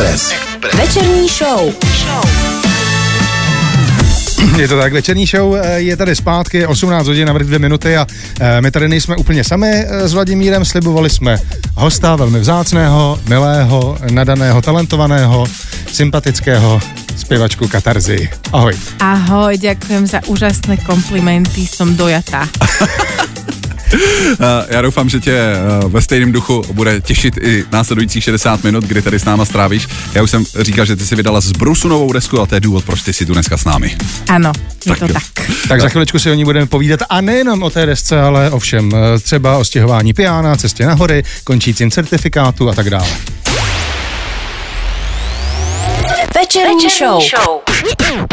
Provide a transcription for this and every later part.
Express. Večerní show. Je to tak, večerní show eh, je tady zpátky, 18 hodin na 2 minuty a eh, my tady nejsme úplně sami eh, s Vladimírem, slibovali jsme hosta velmi vzácného, milého, nadaného, talentovaného, sympatického zpěvačku Katarzy. Ahoj. Ahoj, ďakujem za úžasné komplimenty, som dojatá. Já doufám, že tě ve stejném duchu bude těšit i následujících 60 minut, kdy tady s náma strávíš. Já už jsem říkal, že ty si vydala z Brusu novou desku a to je důvod, proč ty jsi tu dneska s námi. Ano, je Tak to jo. tak. Tak za chviličku si o ní budeme povídat a nejenom o té desce, ale o všem. Eh, Třeba o stěhování piana, cestě na hory, končícím certifikátu a tak dále. Večerní, show.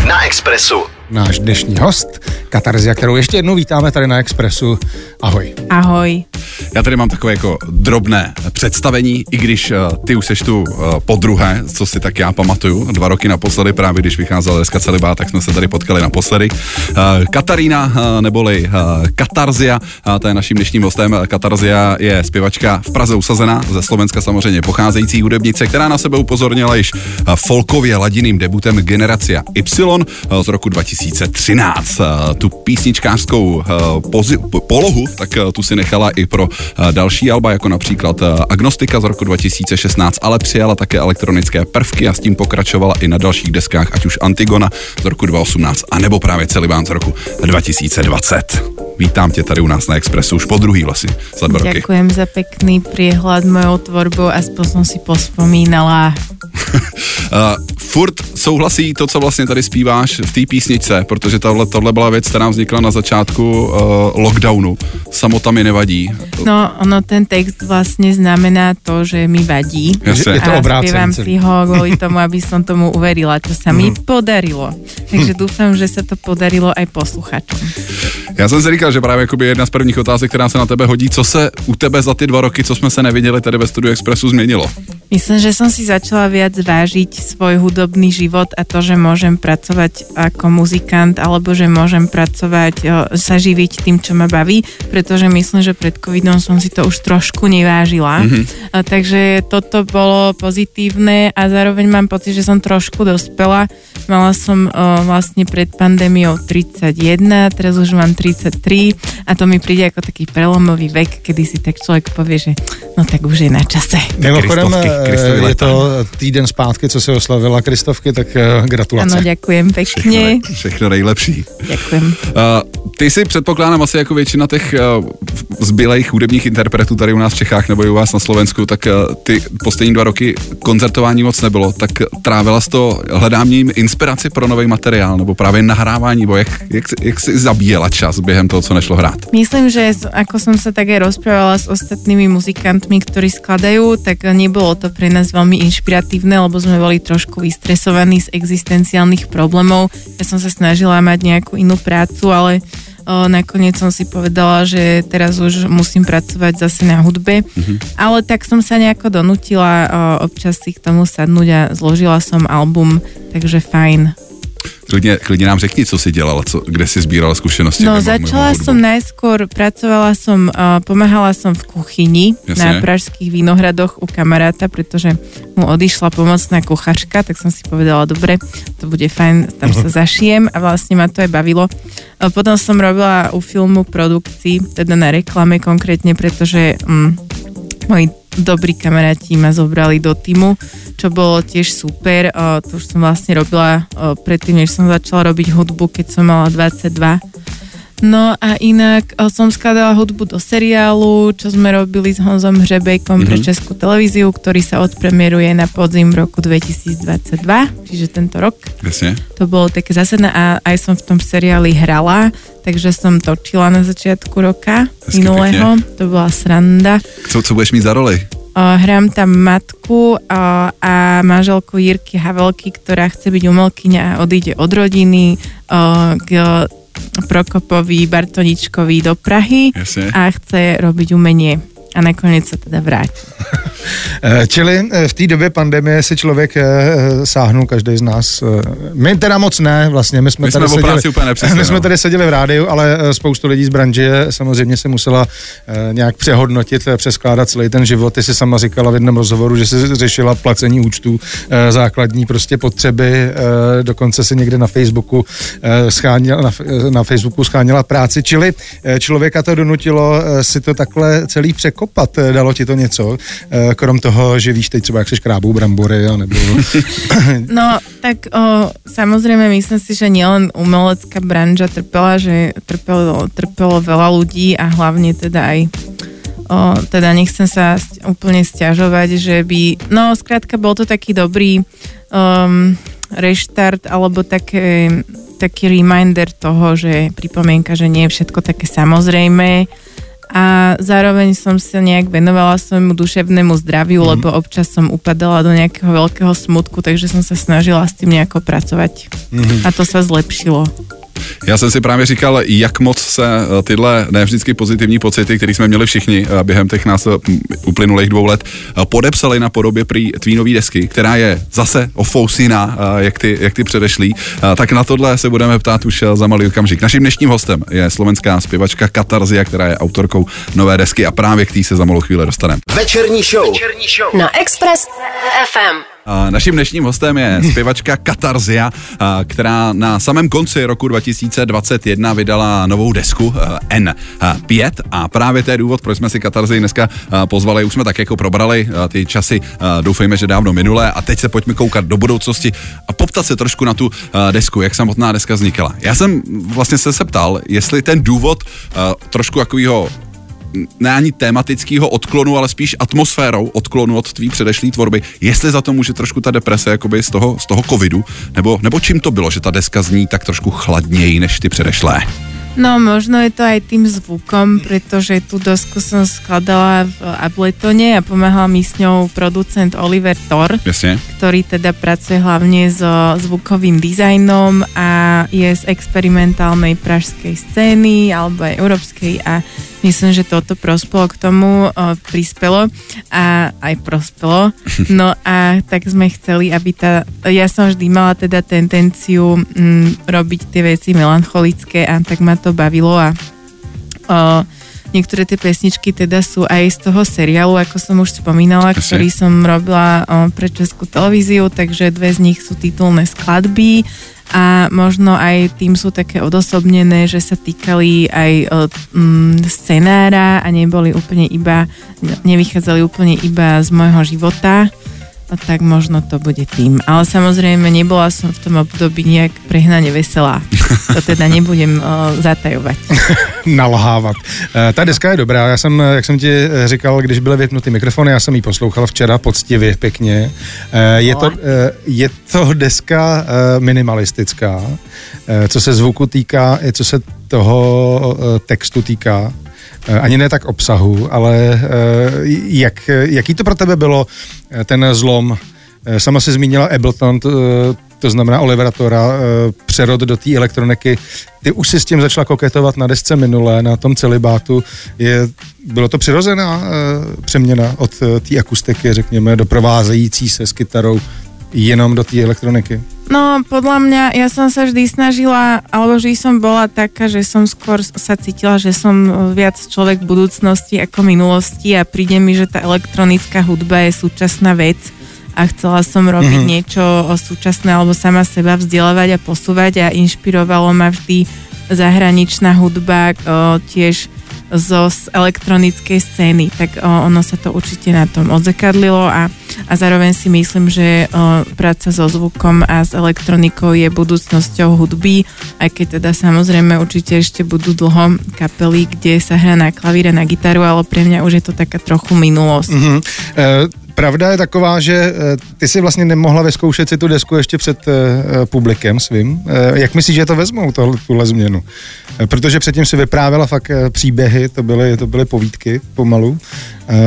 Na Expressu. Náš dnešní host, Katarzia, kterou ještě jednou vítáme tady na Expressu. Ahoj. Ahoj. Já tady mám takové jako drobné představení, i když uh, ty už seš tu uh, po druhé, co si tak já pamatuju, dva roky naposledy, právě když vycházela deska Celibá, tak jsme se tady potkali naposledy. Uh, Katarína, uh, neboli uh, Katarzia, uh, to je naším dnešním hostem. Katarzia je zpěvačka v Praze usazená, ze Slovenska samozřejmě pocházející hudebnice, která na sebe upozornila již uh, folkově ladiným debutem Generacia Y uh, z roku 2013. Uh, tu písničkářskou uh, pozi- po- polohu, tak uh, tu si nechala i pro další alba, jako například Agnostika z roku 2016, ale přijala také elektronické prvky a s tím pokračovala i na dalších deskách, ať už Antigona z roku 2018, anebo právě Celibán z roku 2020. Vítám tě tady u nás na Expressu už po druhý vlastně za dva roky. Ďakujem za pekný priehľad mojou tvorbou, aspoň som si pospomínala. Furt souhlasí to, co vlastně tady zpíváš v té písničce, protože tohle, tohle byla věc, která vznikla na začátku uh, lockdownu. Samota mi nevadí. No, ono ten text vlastne znamená to, že mi vadí. Jasne. Je to a celé. si ho kvôli tomu, aby som tomu uverila, čo sa mi podarilo. Takže dúfam, že sa to podarilo aj posluchačom. Já jsem si říkal, že právě jakoby jedna z prvních otázek, která se na tebe hodí, co se u tebe za ty dva roky, co jsme se neviděli tady ve studiu Expressu, změnilo? Myslím, že som si začala viac vážiť svoj hudobný život a to, že môžem pracovať ako muzikant alebo že môžem pracovať, sa živiť tým, čo ma baví, pretože myslím, že pred covidom som si to už trošku nevážila. Mm-hmm. A, takže toto bolo pozitívne a zároveň mám pocit, že som trošku dospela. Mala som o, vlastne pred pandémiou 31, teraz už mám 33 a to mi príde ako taký prelomový vek, kedy si tak človek povie, že no tak už je na čase. Mimochodem, je leta. to týden zpátky, co se oslavila Kristovky, tak eh, gratulace. Ano, ďakujem Všechno, pekne. nej, všechno nejlepší. Ďakujem. Uh, ty si předpokládám asi jako většina těch uh, zbylejch hudebních interpretů tady u nás v Čechách nebo i u vás na Slovensku, tak uh, ty poslední dva roky koncertování moc nebylo, tak trávila jsi to hledáním inspiraci pro nový materiál nebo právě nahrávání, nebo jak, jak, jak si zabíjela čas během toho, co nešlo hrát? Myslím, že z- ako som sa tak aj rozprávala s ostatnými muzikantmi, ktorí skladajú, tak nebolo to pre nás veľmi inšpiratívne, lebo sme boli trošku vystresovaní z existenciálnych problémov. Ja som sa snažila mať nejakú inú prácu, ale o, nakoniec som si povedala, že teraz už musím pracovať zase na hudbe. Mm-hmm. Ale tak som sa nejako donutila o, občas si k tomu sadnúť a zložila som album, takže fajn. Klidně, klidně nám řekni, co jsi dělala, co, kde jsi sbírala zkušenosti. No, mimo- mimo začala hudbu. som najskôr, pracovala som, uh, pomáhala som v kuchyni Jasne. na pražských vinohradoch u kamaráta, pretože mu odišla pomocná kuchačka, tak som si povedala, dobre, to bude fajn, tam sa zašijem a vlastne ma to aj bavilo. Uh, potom som robila u filmu produkcii, teda na reklame konkrétne, pretože um, moji dobrí kamaráti ma zobrali do týmu, čo bolo tiež super. To už som vlastne robila predtým, než som začala robiť hudbu, keď som mala 22. No a inak o, som skladala hudbu do seriálu, čo sme robili s Honzom Hřebejkom mm-hmm. pre Českú televíziu, ktorý sa odpremieruje na podzim roku 2022, čiže tento rok. Jasně. To bolo také zásadné a aj som v tom seriáli hrala, takže som točila na začiatku roka Hezky minulého. To bola sranda. Co, co budeš mít za roli? O, hrám tam matku o, a manželku Jirky Havelky, ktorá chce byť umelkyňa a odíde od rodiny k Prokopovi Bartoničkovi do Prahy Jasne. a chce robiť umenie a nakoniec sa teda vráti. Eh, Čili eh, v té době pandemie si člověk eh, sáhnul, každý z nás. My teda moc ne, vlastně. My jsme, My jsme tady práci seděli, úplně my jsme no. tady seděli v rádiu, ale spoustu lidí z branže samozřejmě se musela nějak přehodnotit, eh, přeskládat celý ten život. Ty si sama říkala v jednom rozhovoru, že si řešila placení účtů, základní prostě potřeby, dokonce si někde na Facebooku schánila, na, na Facebooku schánila práci, čili člověka to donutilo si to takhle celý překopat. Dalo ti to něco, krom toho, že víš teď třeba, jak se škrábou brambory, anebo... No, tak o, samozrejme myslím si, že nielen umelecká branža trpela, že trpelo, trpelo veľa ľudí a hlavne teda aj o, teda nechcem sa st- úplne stiažovať, že by, no skrátka bol to taký dobrý um, reštart alebo také, taký reminder toho, že pripomienka, že nie je všetko také samozrejme a zároveň som sa nejak venovala svojmu duševnému zdraviu, mm. lebo občas som upadala do nejakého veľkého smutku, takže som sa snažila s tým nejako pracovať. Mm. A to sa zlepšilo. Já jsem si právě říkal, jak moc se eh, tyhle ne vždycky pozitivní pocity, které jsme měli všichni eh, během těch nás eh, uplynulých dvou let, podepsali na podobě prý tvý nový desky, která je zase ofousina, eh, jak ty, jak ty předešlý. Eh, Tak na tohle se budeme ptát už za malý okamžik. Naším dnešním hostem je slovenská zpěvačka Katarzia, která je autorkou nové desky a právě k té se za malou chvíli dostaneme. Večerní show. Na Express FM. Naším dnešním hostem je zpěvačka Katarzia, která na samém konci roku 2021 vydala novou desku eh, N5 a právě to je důvod, proč jsme si Katarzii dneska pozvali. Už jsme tak jako probrali ty časy, doufejme, že dávno minulé a teď se pojďme koukat do budoucnosti a poptat se trošku na tu desku, jak samotná deska vznikala. Já jsem vlastně se septal, jestli ten důvod trošku takového ne ani tematického odklonu, ale spíš atmosférou odklonu od tvý předešlý tvorby. Jestli za to může trošku ta deprese jakoby z toho, z toho covidu, nebo, nebo čím to bylo, že ta deska zní tak trošku chladněji než ty předešlé? No, možno je to aj tým zvukom, pretože tú dosku som skladala v Abletone a pomáhal mi s ňou producent Oliver Thor, Jasně. ktorý teda pracuje hlavne so zvukovým dizajnom a je z experimentálnej pražskej scény alebo aj európskej a myslím, že toto prospelo k tomu, o, prispelo a aj prospelo. No a tak sme chceli, aby tá, ja som vždy mala teda tendenciu mm, robiť tie veci melancholické a tak ma to bavilo a o, niektoré tie pesničky teda sú aj z toho seriálu, ako som už spomínala, Jasne. ktorý som robila o, pre Českú televíziu, takže dve z nich sú titulné skladby a možno aj tým sú také odosobnené, že sa týkali aj o, mm, scenára a neboli úplne iba, nevychádzali úplne iba z môjho života. No tak možno to bude tým. Ale samozrejme nebola som v tom období nejak prehnane veselá. To teda nebudem o, zatajovať. nalhávat. Eh, Ta deska je dobrá, já jsem, jak jsem ti říkal, když byly vypnuty mikrofony, já jsem ji poslouchal včera poctivě, pěkně. Eh, Je to, eh, je to deska eh, minimalistická, eh, co se zvuku týká, i co se toho textu týká. Eh, Ani ne tak obsahu, ale eh, jak, jaký to pro tebe bylo, eh, ten zlom? Sama se zmínila Ableton, to, znamená Olivera Tora, přerod do té elektroniky. Ty už si s tím začala koketovat na desce minulé, na tom celibátu. Je, bylo to přirozená přeměna od té akustiky, řekněme, doprovázející se s kytarou jenom do té elektroniky? No, podľa mňa, ja som sa vždy snažila, alebo vždy som bola taká, že som skôr sa cítila, že som viac človek budúcnosti ako minulosti a príde mi, že tá elektronická hudba je súčasná vec a chcela som robiť mm-hmm. niečo o súčasné alebo sama seba vzdelávať a posúvať a inšpirovalo ma vždy zahraničná hudba o, tiež zo z elektronickej scény, tak o, ono sa to určite na tom odzakadlilo a, a zároveň si myslím, že o, práca so zvukom a s elektronikou je budúcnosťou hudby, aj keď teda samozrejme určite ešte budú dlho kapely, kde sa hrá na klavíre, na gitaru, ale pre mňa už je to taká trochu minulosť. Mm-hmm. Pravda je taková, že eh, ty si vlastně nemohla vyzkoušet si tu desku ještě před eh, publikem svým. Eh, Jak myslíš, že to vezmou, tohle, tuhle změnu? Protože předtím si vyprávěla fakt příběhy, to byly, to byly povídky pomalu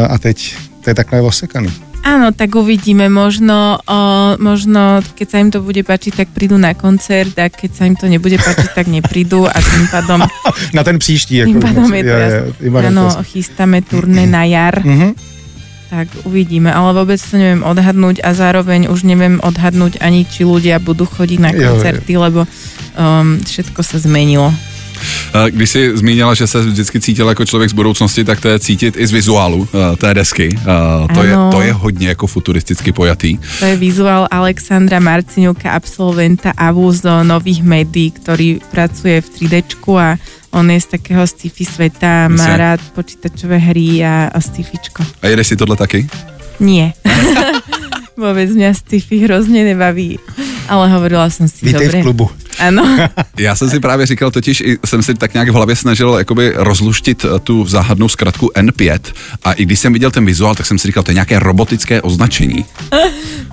a teď to je takhle osekaný. Áno, tak uvidíme. Možno, o, možno, keď sa im to bude páčiť, tak prídu na koncert a keď sa im to nebude páčiť, tak neprídu a tým pádom, Na ten příští. Jako, tým pádom je to jasné. Áno, chystáme turné na jar. Mhm. Tak uvidíme, ale vôbec to neviem odhadnúť a zároveň už neviem odhadnúť ani, či ľudia budú chodiť na Jo, jo. koncerty, lebo um, všetko sa zmenilo. Eh, Když jsi zmínila, že se vždycky cítil jako člověk z budoucnosti, tak to je cítit i z vizuálu eh, té desky. Eh, To je, to je hodně jako futuristicky pojatý. To je vizuál Alexandra Marciňuka, absolventa AVU z nových médií, ktorý pracuje v 3D a on je z takého sci-fi sveta, má Jasne. rád počítačové hry a, a sci-fičko. A jedeš si tohle taky? Nie. Vôbec mňa sci-fi hrozne nebaví. Ale hovorila som si, Vítej dobre. v klubu. Áno. Já jsem si právě říkal, totiž i jsem si tak nějak v hlavě snažil jakoby rozluštit eh, tu záhadnou zkratku N5 a i když jsem viděl ten vizuál, tak jsem si říkal, to je nějaké robotické označení.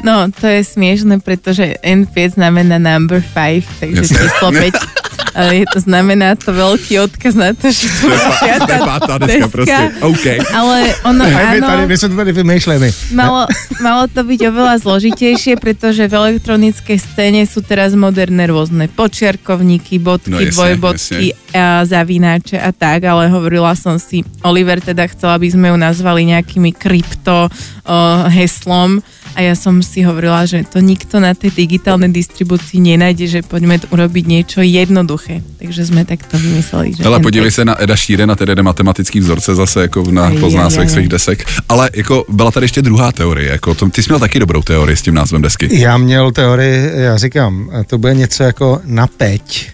No, to je smiešne, pretože N5 znamená number 5, takže Jasne. číslo 5. Ale je to znamená to veľký odkaz na to, že to je To je pátá deska prostě. OK. Ale ono, A my, tady, my se to tady vymýšlíme. malo, malo to byť oveľa zložitejšie, pretože v elektronickej scéne sú teraz moderné rôzne počiarkovníky, bodky, No jasne, dvojbodky, a zavináče a tak, ale hovorila som si, Oliver teda chcel, aby sme ju nazvali nejakými krypto uh, heslom a ja som si hovorila, že to nikto na tej digitálnej distribúcii nenájde, že poďme urobiť niečo jednoduché. Takže sme takto vymysleli, že... Ale podívej text- se na Eda Šírena, tedy jde matematický vzorce zase jako na Aj, poznásek aj, aj. svých desek. Ale jako byla tady ještě druhá teorie, jako to, ty jsi měl taky dobrou teorii s tím názvem desky. Já měl teorii, já říkám, to bude něco jako na peť.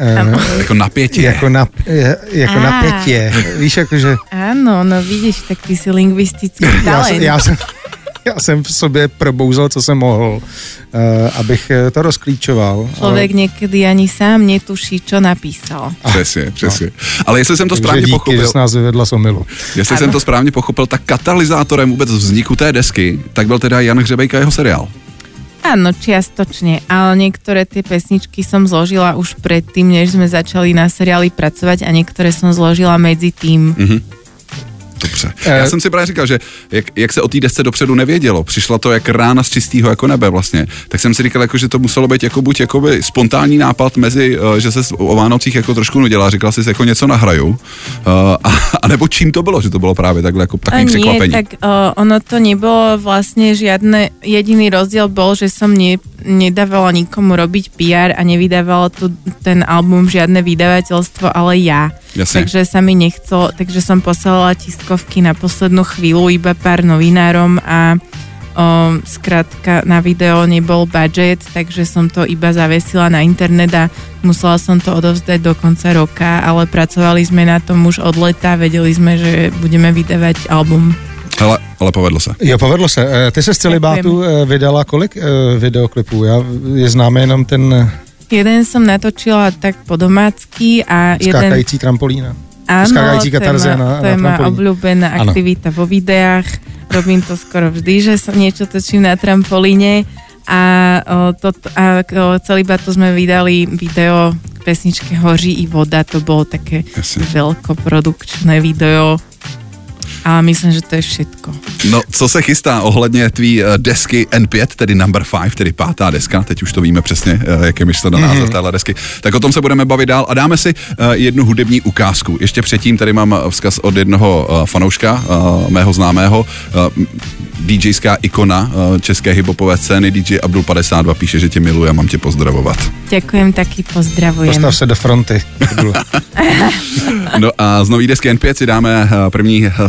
Eh, Jako napětí. jako na, jako na Á. pětě. Víš, jakože Áno, no vidíš, tak ty si lingvistický já, talent. jsem- já, jsem, já jsem v sobě probouzel, co jsem mohl, eh, abych eh, to rozklíčoval. Človek niekedy ani sám netuší, čo napísal. Přesně, přesně. Ale jestli jsem to Takže správně díky, pochopil, že jsi nás vyvedla z omylu. jestli jsem to správně pochopil, tak katalyzátorem vůbec vzniku té desky, tak byl teda Jan Hřebejk a jeho seriál. Áno, čiastočne, ale niektoré tie pesničky som zložila už predtým, než sme začali na seriáli pracovať a niektoré som zložila medzi tým. Mhm. Dobře. Eh. Já jsem si právě říkal, že jak, jak se o té desce dopředu nevědělo, přišla to jak rána z čistého jako nebe vlastně, tak jsem si říkal, jako, že to muselo být jako buď jakoby spontánní nápad mezi, uh, že se o Vánocích jako trošku nudila, říkal jsi, jako něco nahraju, uh, a, a, nebo čím to bylo, že to bylo právě takhle jako takový nie, překvapení. tak uh, ono to nebolo vlastne žiadne, jediný rozdiel bol, že som ne, nedávala nikomu robiť PR a nevydávalo tu ten album žiadne vydavateľstvo, ale ja. Jasne. Takže sa mi nechcelo, takže som poslala tiskovky na poslednú chvíľu iba pár novinárom a o, skrátka na video nebol budget, takže som to iba zavesila na internet a musela som to odovzdať do konca roka, ale pracovali sme na tom už od leta, vedeli sme, že budeme vydávať album. Hele, ale povedlo se. Jo, povedlo se. Eh, Ty se z celibátu eh, vydala kolik eh, videoklipů? Já je známe jenom ten Jeden som natočila tak po domácky a jeden... skákající trampolína. Skákající to je, katarze ma, na- to je na trampolíne. obľúbená aktivita vo videách. Robím to skoro vždy, že sa niečo točím na trampolíne a, o, to, a o, celý to sme vydali video k pesničke Hoří i voda, to bolo také Jasne. veľkoprodukčné video a myslím, že to je všetko. No, co se chystá ohledně tvý eh, desky N5, tedy number 5, tedy pátá deska, teď už to víme přesně, eh, jak je myšleno název Mhm. téhle desky, tak o tom se budeme bavit dál a dáme si eh, jednu hudební ukázku. Ještě předtím tady mám vzkaz od jednoho fanouška, eh, mého známého, DJská ikona české hiphopové scény, DJ Abdul 52 píše, že tě miluje a mám tě pozdravovat. Ďakujem, taký pozdravujem. Postav se do fronty. No a z nový desky N5 si dáme první eh,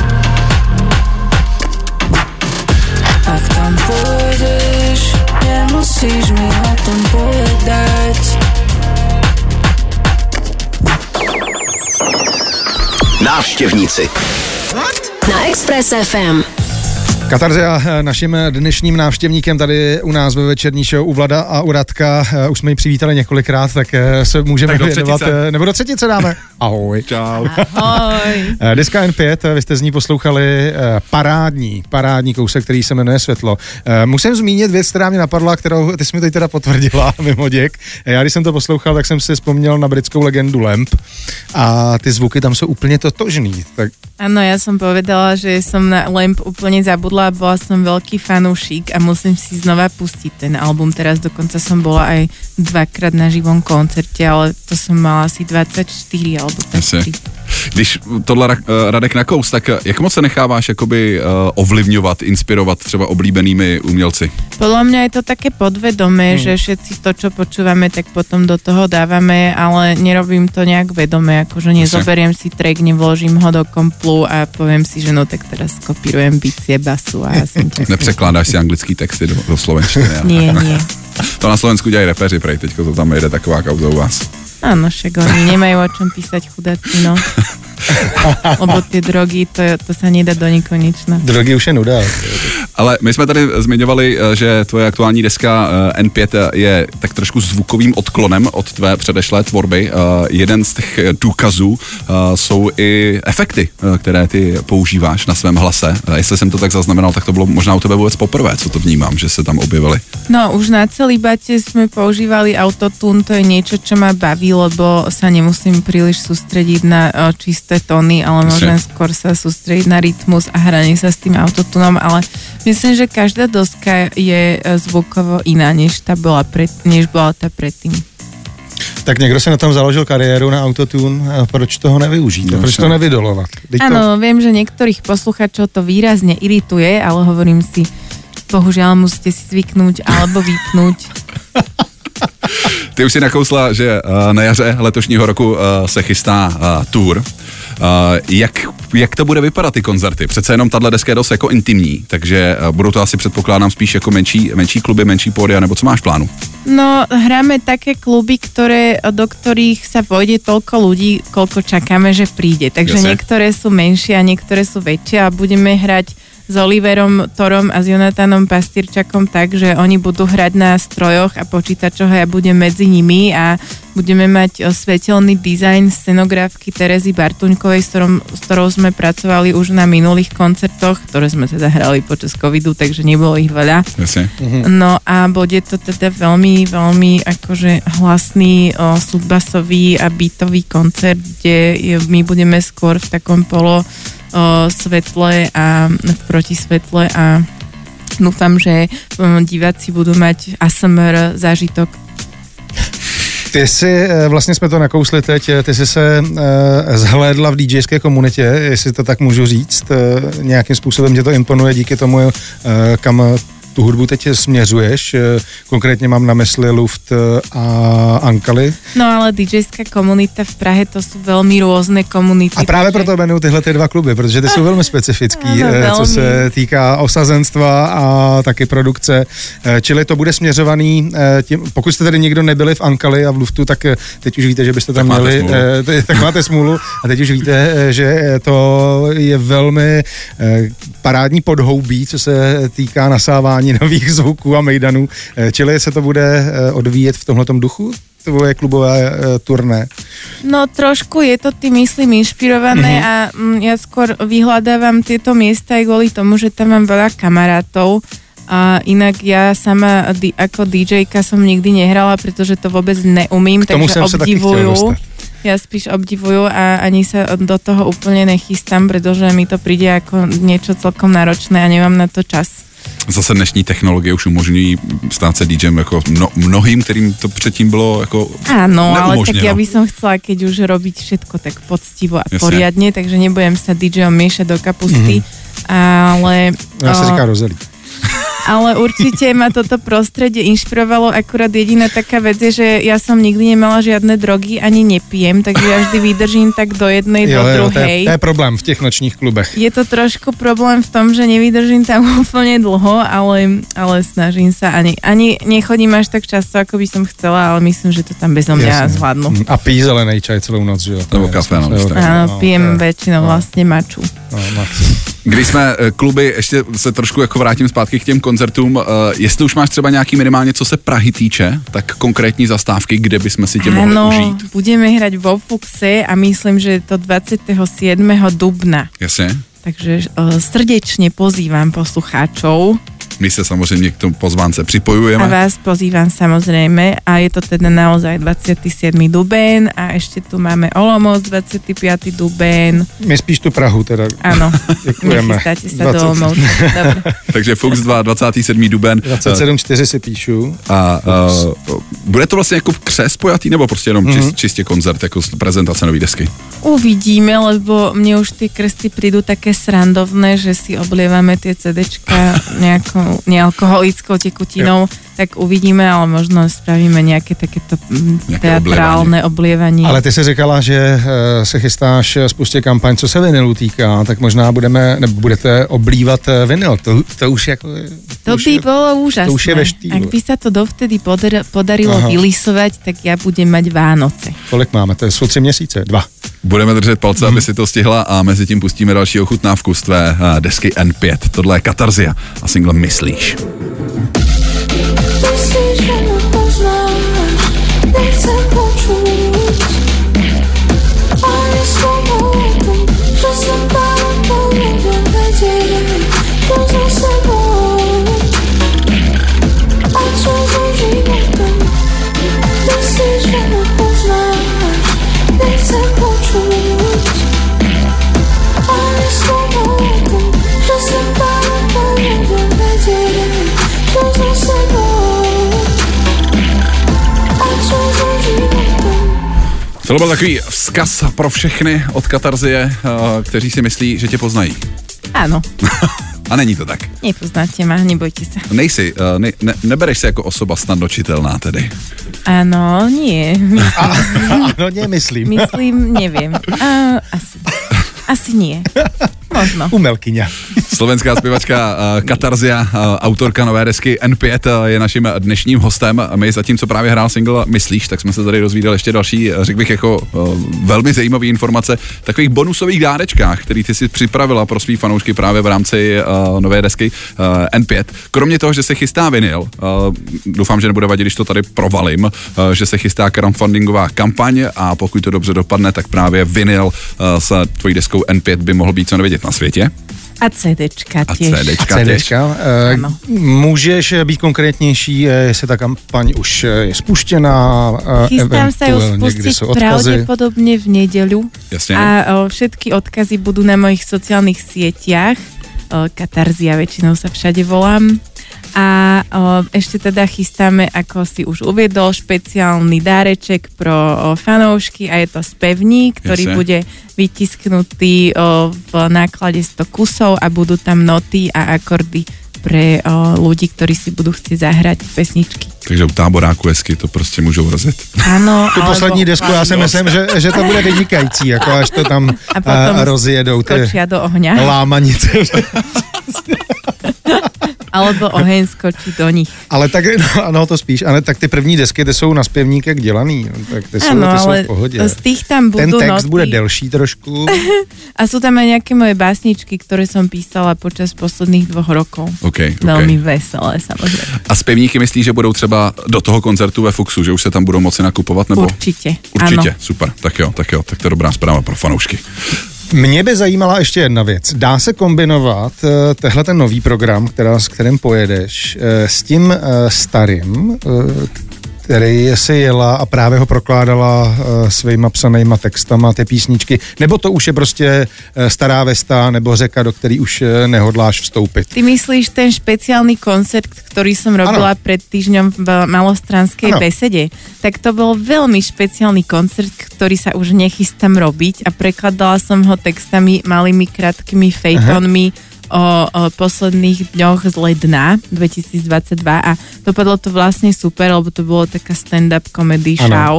Ak tam pôjdeš, nemusíš mi o tom povedať. Návštěvníci. Na Express FM. Katarzia, eh, naším dnešním návštěvníkem tady u nás ve večerní show u Vlada a u Radka, eh, už jsme ji přivítali několikrát, tak se můžeme Tak věnovat, třetice. nebo do třetice dáme. Ahoj. Čau. Ahoj. Deska N5, eh, vy jste z ní poslouchali parádní, parádní kousek, který se jmenuje Světlo. Musím zmínit věc, která mě napadla, kterou ty jsi mi teď teda potvrdila mimo děk. Já když jsem to poslouchal, tak jsem si vzpomněl na britskou legendu Lamp a ty zvuky tam jsou úplně totožný. Tak Áno, ja som povedala, že som na Lamp úplne zabudla a bola som veľký fanúšik a musím si znova pustiť ten album. Teraz dokonca som bola aj dvakrát na živom koncerte, ale to som mala asi 24 alebo tak. Jasně. Když tohle eh, Radek nakous, tak eh, jak moc se necháváš jakoby eh, ovlivňovat, inspirovat třeba oblíbenými umělci? Podľa mňa je to také podvedomé, hmm. že všetci to, čo počúvame, tak potom do toho dávame, ale nerobím to nejak vedome, akože nezoberiem si track, nevložím ho do komplu a poviem si, že no tak teraz kopírujem bicie basu a tak... Nepřekládáš si anglický texty do, do slovenštiny. Nie, nie. To na Slovensku dělají repeři, prej, teďko to tam jede taková kauza u vás. Áno, však oni nemajú o čom písať chudáci, no. Lebo tie drogy, to, je- to sa nedá do nekonečna. drogy už je nuda. Ale my jsme tady zmiňovali, eh, že tvoje aktuální deska eh, N5 je tak trošku zvukovým odklonem od tvé předešlé tvorby. Eh, Jeden z těch eh, důkazů eh, jsou i efekty, eh, které ty používáš na svém hlase. A Jestli jsem to tak zaznamenal, tak to bylo možná u tebe vůbec poprvé, co to vnímám, že se tam objevily. No, už na celý bate sme používali autotune, to je niečo, čo ma baví, lebo sa nemusím príliš sústrediť na o, čisté tóny, ale môžem skôr sa sústrediť na rytmus a hranie sa s tým autotunom, ale myslím, že každá doska je e, zvukovo iná, než, tá bola pred, než bola tá predtým. Tak někdo si na tom založil kariéru na autotune, a proč toho nevyužít? No, proč to nevydolovat? Teď to- Áno, viem, že niektorých posluchačov to výrazne irituje, ale hovorím si, bohužiaľ musíte si zvyknúť alebo vypnúť. Ty už si nakousla, že eh, na jaře letošního roku eh, se chystá eh, tour. Jak, jak to bude vypadat ty koncerty? Přece jenom tahle deska je dost jako intimní, takže budou to asi předpokládám spíš jako menší, menší kluby, menší pódia, nebo co máš v plánu? No, hráme také kluby, ktoré, do ktorých sa vojde toľko ľudí, koľko čakáme, že príde. Takže Jasne. niektoré sú menšie a niektoré sú väčšie a budeme hrať s Oliverom Torom a s Jonatanom Pastýrčakom tak, že oni budú hrať na strojoch a počítačoch a ja budem medzi nimi a budeme mať svetelný dizajn scenografky Terezy Bartuňkovej, s, ktorom, s ktorou sme pracovali už na minulých koncertoch, ktoré sme teda hrali počas covidu, takže nebolo ich veľa. Jasně. No a bude to teda veľmi, veľmi akože hlasný o, subbasový a beatový koncert, kde my budeme skôr v takom polo svetle a v protisvetle a dúfam, že um, diváci budú mať ASMR zážitok. Ty jsi, eh, vlastně jsme to nakousli teď, eh, ty jsi se eh, zhlédla v DJské komunitě, jestli to tak můžu říct, nějakým způsobem tě to imponuje díky tomu, kam tu hudbu teď směřuješ. Eh, Konkrétně mám na mysli Luft eh, a Ankali. No ale DJská komunita v Prahe to sú veľmi rôzne komunity. A právě proto jmenuju tyhle ty dva kluby, protože ty jsou velmi specifický, Ano, eh, co velmi. se týká osazenstva a taky produkce. Čili to bude směřovaný, tím, pokud jste tady někdo nebyli v Ankali a v Luftu, tak teď už víte, že byste tam Tak máte měli, smůlu. eh, t- tak máte smůlu a teď už víte, že to je velmi parádní podhoubí, co se týká nasávání nových zvuků a mejdanů. Eh, Čili se to bude eh, odvíjet v tomhletom duchu? Tvoje klubové eh, turné. No trošku je to tým, myslím, inšpirované Mhm. a mm, ja skôr vyhľadávam tieto miesta aj kvôli tomu, že tam mám veľa kamarátov. A inak ja sama ako DJ-ka som nikdy nehrala, pretože to vôbec neumím, K tomu takže se dostat. Ja spíš obdivuju a ani sa do toho úplne nechystám, pretože mi to príde ako niečo celkom náročné a nemám na to čas. Zase dnešní technologie už umožňují stát se DJem jako mno, mnohým, kterým to předtím bylo jako Áno, ale tak neumožněno. ja by som chcela, keď už robiť všetko tak poctivo a Jasne. poriadne, takže nebudem sa DJom miešať do kapusty, ale... Já se o, říká rozalí. Ale určite ma toto prostredie inšpirovalo, akurát jediná taká vec je, že ja som nikdy nemala žiadne drogy, ani nepijem, takže ja vždy vydržím tak do jednej, do Jo, jo, to, je, druhej. to je problém v těch nočních klubech. Je to trošku problém v tom, že nevydržím tam úplne dlho, ale, ale snažím sa. Ani, ani nechodím až tak často, ako by som chcela, ale myslím, že to tam bezo mňa Jasně. zvládnu. Mm, A pí zelený čaj celou noc, že jo? Nebo kafe, no, no, pijem je- väčšinou no, vlastne maču. No, Max. Když jsme eh, kluby, ještě se trošku jako vrátím zpátky k těm koncertům, uh, jestli už máš třeba nějaký minimálně, co se Prahy týče, tak konkrétní zastávky, kde bychom si tě mohli Áno, užít. budeme hrať vo Fuxe a myslím, že je to 27. dubna. Jasně. Takže uh, srdečne pozývam poslucháčov My se samozřejmě k tomu pozvánce a připojujeme. vás pozývam samozrejme a je to teda naozaj 27. duben a ešte tu máme Olomouc 25. duben. My spíš tu Prahu teda. Áno, Děkujeme. nechystáte sa 20. do Olomouce. Dobre. Takže Fuchs 2, 27. duben. 27.4 si píšu. A uh, bude to vlastně jako křes pojatý, nebo prostě jenom Mhm. čist, čistě koncert, jako prezentace nové desky? Uvidíme, lebo mne už tie kresty prídu také srandovné, že si oblievame tie CDčka nejakou nealkoholickou tekutinou, tak uvidíme, ale možno spravíme nejaké takéto mm, Nejaké teatrálne oblievanie. Ale ty jsi říkala, že eh, se chystáš spustě kampaň, co se vinilu týká, tak možná budeme, nebo budete oblívat eh, vinyl. To, to už jako... To už by je- bolo úžasné. to už je ve štýlu. Ak by sa to dovtedy podar- podarilo Aha. vylisovať, tak ja budem mať Vánoce. Kolik máme? To jsou tři měsíce, dva. Budeme držet palce, Mhm. aby si to stihla a mezi tím pustíme další ochutnávku z tvé desky N5. Tohle je Katarzia a single. Myslíš, byl takový vzkaz pro všechny od Katarzie, uh, kteří si myslí, že tě poznají. Áno, A není to tak. nepoznáte ma, nebojte sa. Nejsi, uh, ne, ne, nebereš se jako osoba snadno čitelná tedy. Áno, nie. Ano, nemyslím. Myslím, neviem. A, asi. Asi nie. Možno. Umelkyňa. Slovenská zpěvačka uh, Katarzia, uh, autorka nové desky N5 uh, je naším dnešním hostem. My zatímco právě hrál single Myslíš, tak jsme se tady dozvídali ještě další, řekl bych, jako velmi zajímavé informace, takových bonusových dárečkách, který ty si připravila pro svý fanoušky právě v rámci nové desky uh, N5. Kromě toho, že se chystá vinyl, doufám, že nebude vadit, když to tady provalím, že se chystá crowdfundingová kampaň a pokud to dobře dopadne, tak právě vinyl s tvojí deskou N5 by mohl být co nevidět na světě. A CDčka A tiež. CDčka. CDčka. Eh, Ano. Můžeš být konkrétnější, eh, jestli ta kampaň už eh, je spuštěná, Chystám sa ju odkazy. pravdepodobne v nedeľu. Jasne. A všetky odkazy budú na mojich sociálnych sieťach. Katarzia väčšinou sa všade volám. A o, ešte teda chystáme, ako si už uviedol, špeciálny dáreček pro o, fanoušky a je to spevník, ktorý Jasne. bude vytisknutý o, v náklade 100 kusov a budú tam noty a akordy pre o, ľudí, ktorí si budú chcieť zahrať pesničky. Takže u táboráku hezky to prostě můžou rozjet. Áno, Tu poslední desku, já si myslím, že, že to bude vynikající, jako až to tam A potom eh, rozjedou ty do ohňa. lámanice. Alebo oheň skočí do nich. Ale tak, no, ano, to spíš, ale tak ty první desky, ty jsou na zpěvníkech dělaný, no, tak ty jsou, Áno, ty jsou ale v pohodě. z tých tam Ten budú text noty. bude delší trošku. A sú tam aj nejaké moje básničky, ktoré som písala počas posledných dvoch rokov. OK, OK. Veľmi veselé, samozrejme. A zpěvníky myslí, že budou třeba do toho koncertu ve Fuxu, že už se tam budou moci nakupovat, nebo? Určite. Určitě, Áno. super, tak jo, tak jo, tak to je dobrá zpráva pro fanoušky. Mě by zajímala ještě jedna věc. Dá se kombinovat uh, tehle ten nový program, která, s kterým pojedeš, uh, s tím uh, starým, který si jela a právě ho prokládala uh, svýma psanýma textama, ty písničky, nebo to už je prostě uh, stará vesta nebo řeka, do který už uh, nehodláš vstoupit. Ty myslíš ten špeciálny koncert, ktorý som robila Áno. pred týždňom v malostranskej Áno. besede? Tak to bol veľmi špeciálny koncert, ktorý sa už nechystám robiť a prekladala som ho textami malými krátkými fejtonmi o, o posledných dňoch z ledna 2022 a dopadlo to vlastne super, lebo to bolo taká stand-up comedy Áno. show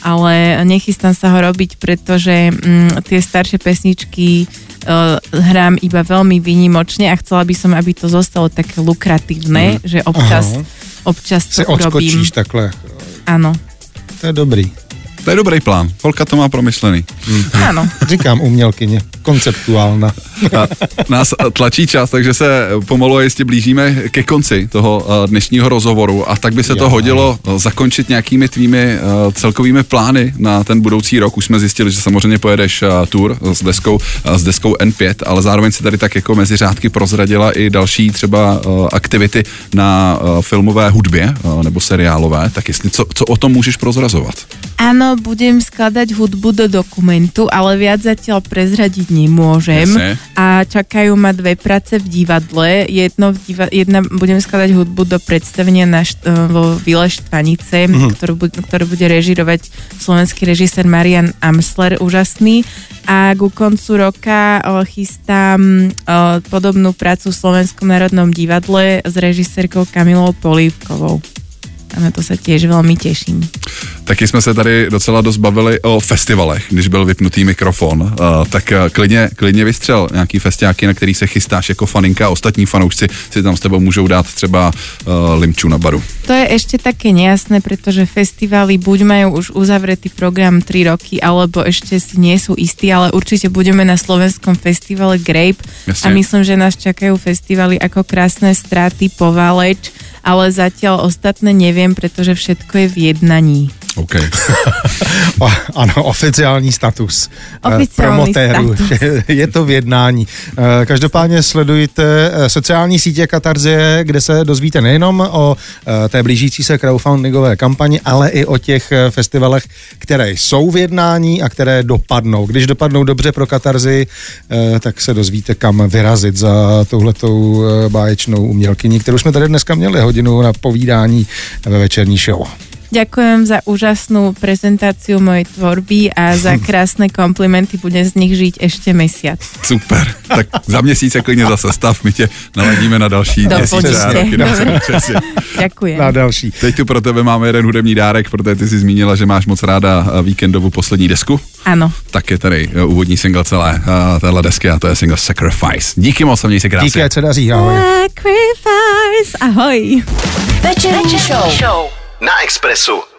ale nechystám sa ho robiť, pretože mm, tie staršie pesničky uh, hrám iba veľmi výnimočne a chcela by som, aby to zostalo také lukratívne, mm. že občas, Aha. občas to urobím. odskočíš takhle. Áno, To je dobrý. To je dobrý plán, Holka to má promyšlený. áno. Říkám umělkyně. konceptuálna. A nás tlačí čas, takže se pomalu a jistě blížíme ke konci toho eh, dnešního rozhovoru a tak by se to hodilo eh, zakončit nějakými tvými eh, celkovými plány na ten budoucí rok. Už jsme zjistili, že samozřejmě pojedeš tour s deskou, s deskou N5, ale zároveň si tady tak jako mezi řádky prozradila i další třeba aktivity na filmové hudbě nebo seriálové, tak jestli co, co o tom můžeš prozrazovat? Áno, budem skladať hudbu do dokumentu, ale viac zatiaľ prezradiť nemôžem. Jasne. A čakajú ma dve práce v divadle. Jedno v diva- jedna budem skladať hudbu do predstavenia na št- eh, vo Vile Štvanice, Mhm. ktorú, ktorú bude režirovať slovenský režisér Marian Amsler, úžasný. A ku koncu roka eh, chystám eh, podobnú prácu v Slovenskom národnom divadle s režisérkou Kamilou Polívkovou. A na to sa tiež veľmi teším. Taky jsme se tady docela dost bavili o festivalech, když byl vypnutý mikrofon. Uh, tak uh, klidně, klidně vystřel nějaký festiáky, na který se chystáš jako faninka a ostatní fanoušci si tam s tebou můžou dát třeba uh, limču na baru. To je ešte také nejasné, pretože festivály buď majú už uzavretý program 3 roky, alebo ešte si sú istí, ale určite budeme na slovenskom festivale Grape Jasne. a myslím, že nás čakajú festivaly ako Krásne straty, Povaleč, ale zatiaľ ostatné neviem, pretože všetko je v jednaní. OK. O, ano, oficiální status eh, Oficiální promotéru. status. Je to v jednání. Eh, Každopádně sledujte eh, sociální sítě Katarzie, kde se dozvíte nejenom o té blížící se crowdfundingové kampani, ale i o těch festivalech, které jsou v jednání a které dopadnou. Když dopadnou dobře pro Katarzi, eh, tak se dozvíte, kam vyrazit za touhletou báječnou umělkyní, kterou jsme tady dneska měli hodinu na povídání ve večerní show. Ďakujem za úžasnú prezentáciu mojej tvorby a za krásne komplimenty. Budem z nich žiť ešte mesiac. Super. Tak za měsíc klidně zase stav, my tě naladíme na další měsíce a Doplníte. roky. dopředu. Přesně. Ďakujem. Na další. Teď tu pro tebe máme jeden hudební dárek, protože ty jsi zmínila, že máš moc ráda uh, víkendovou poslední desku. Áno. Tak je tady uh, úvodní single celé uh, téhle desky a to je single Sacrifice. Díky moc měj se krásně. Díky, ať se daří. Ahoj. Sacrifice, ahoj. Večerní show. Na Expressu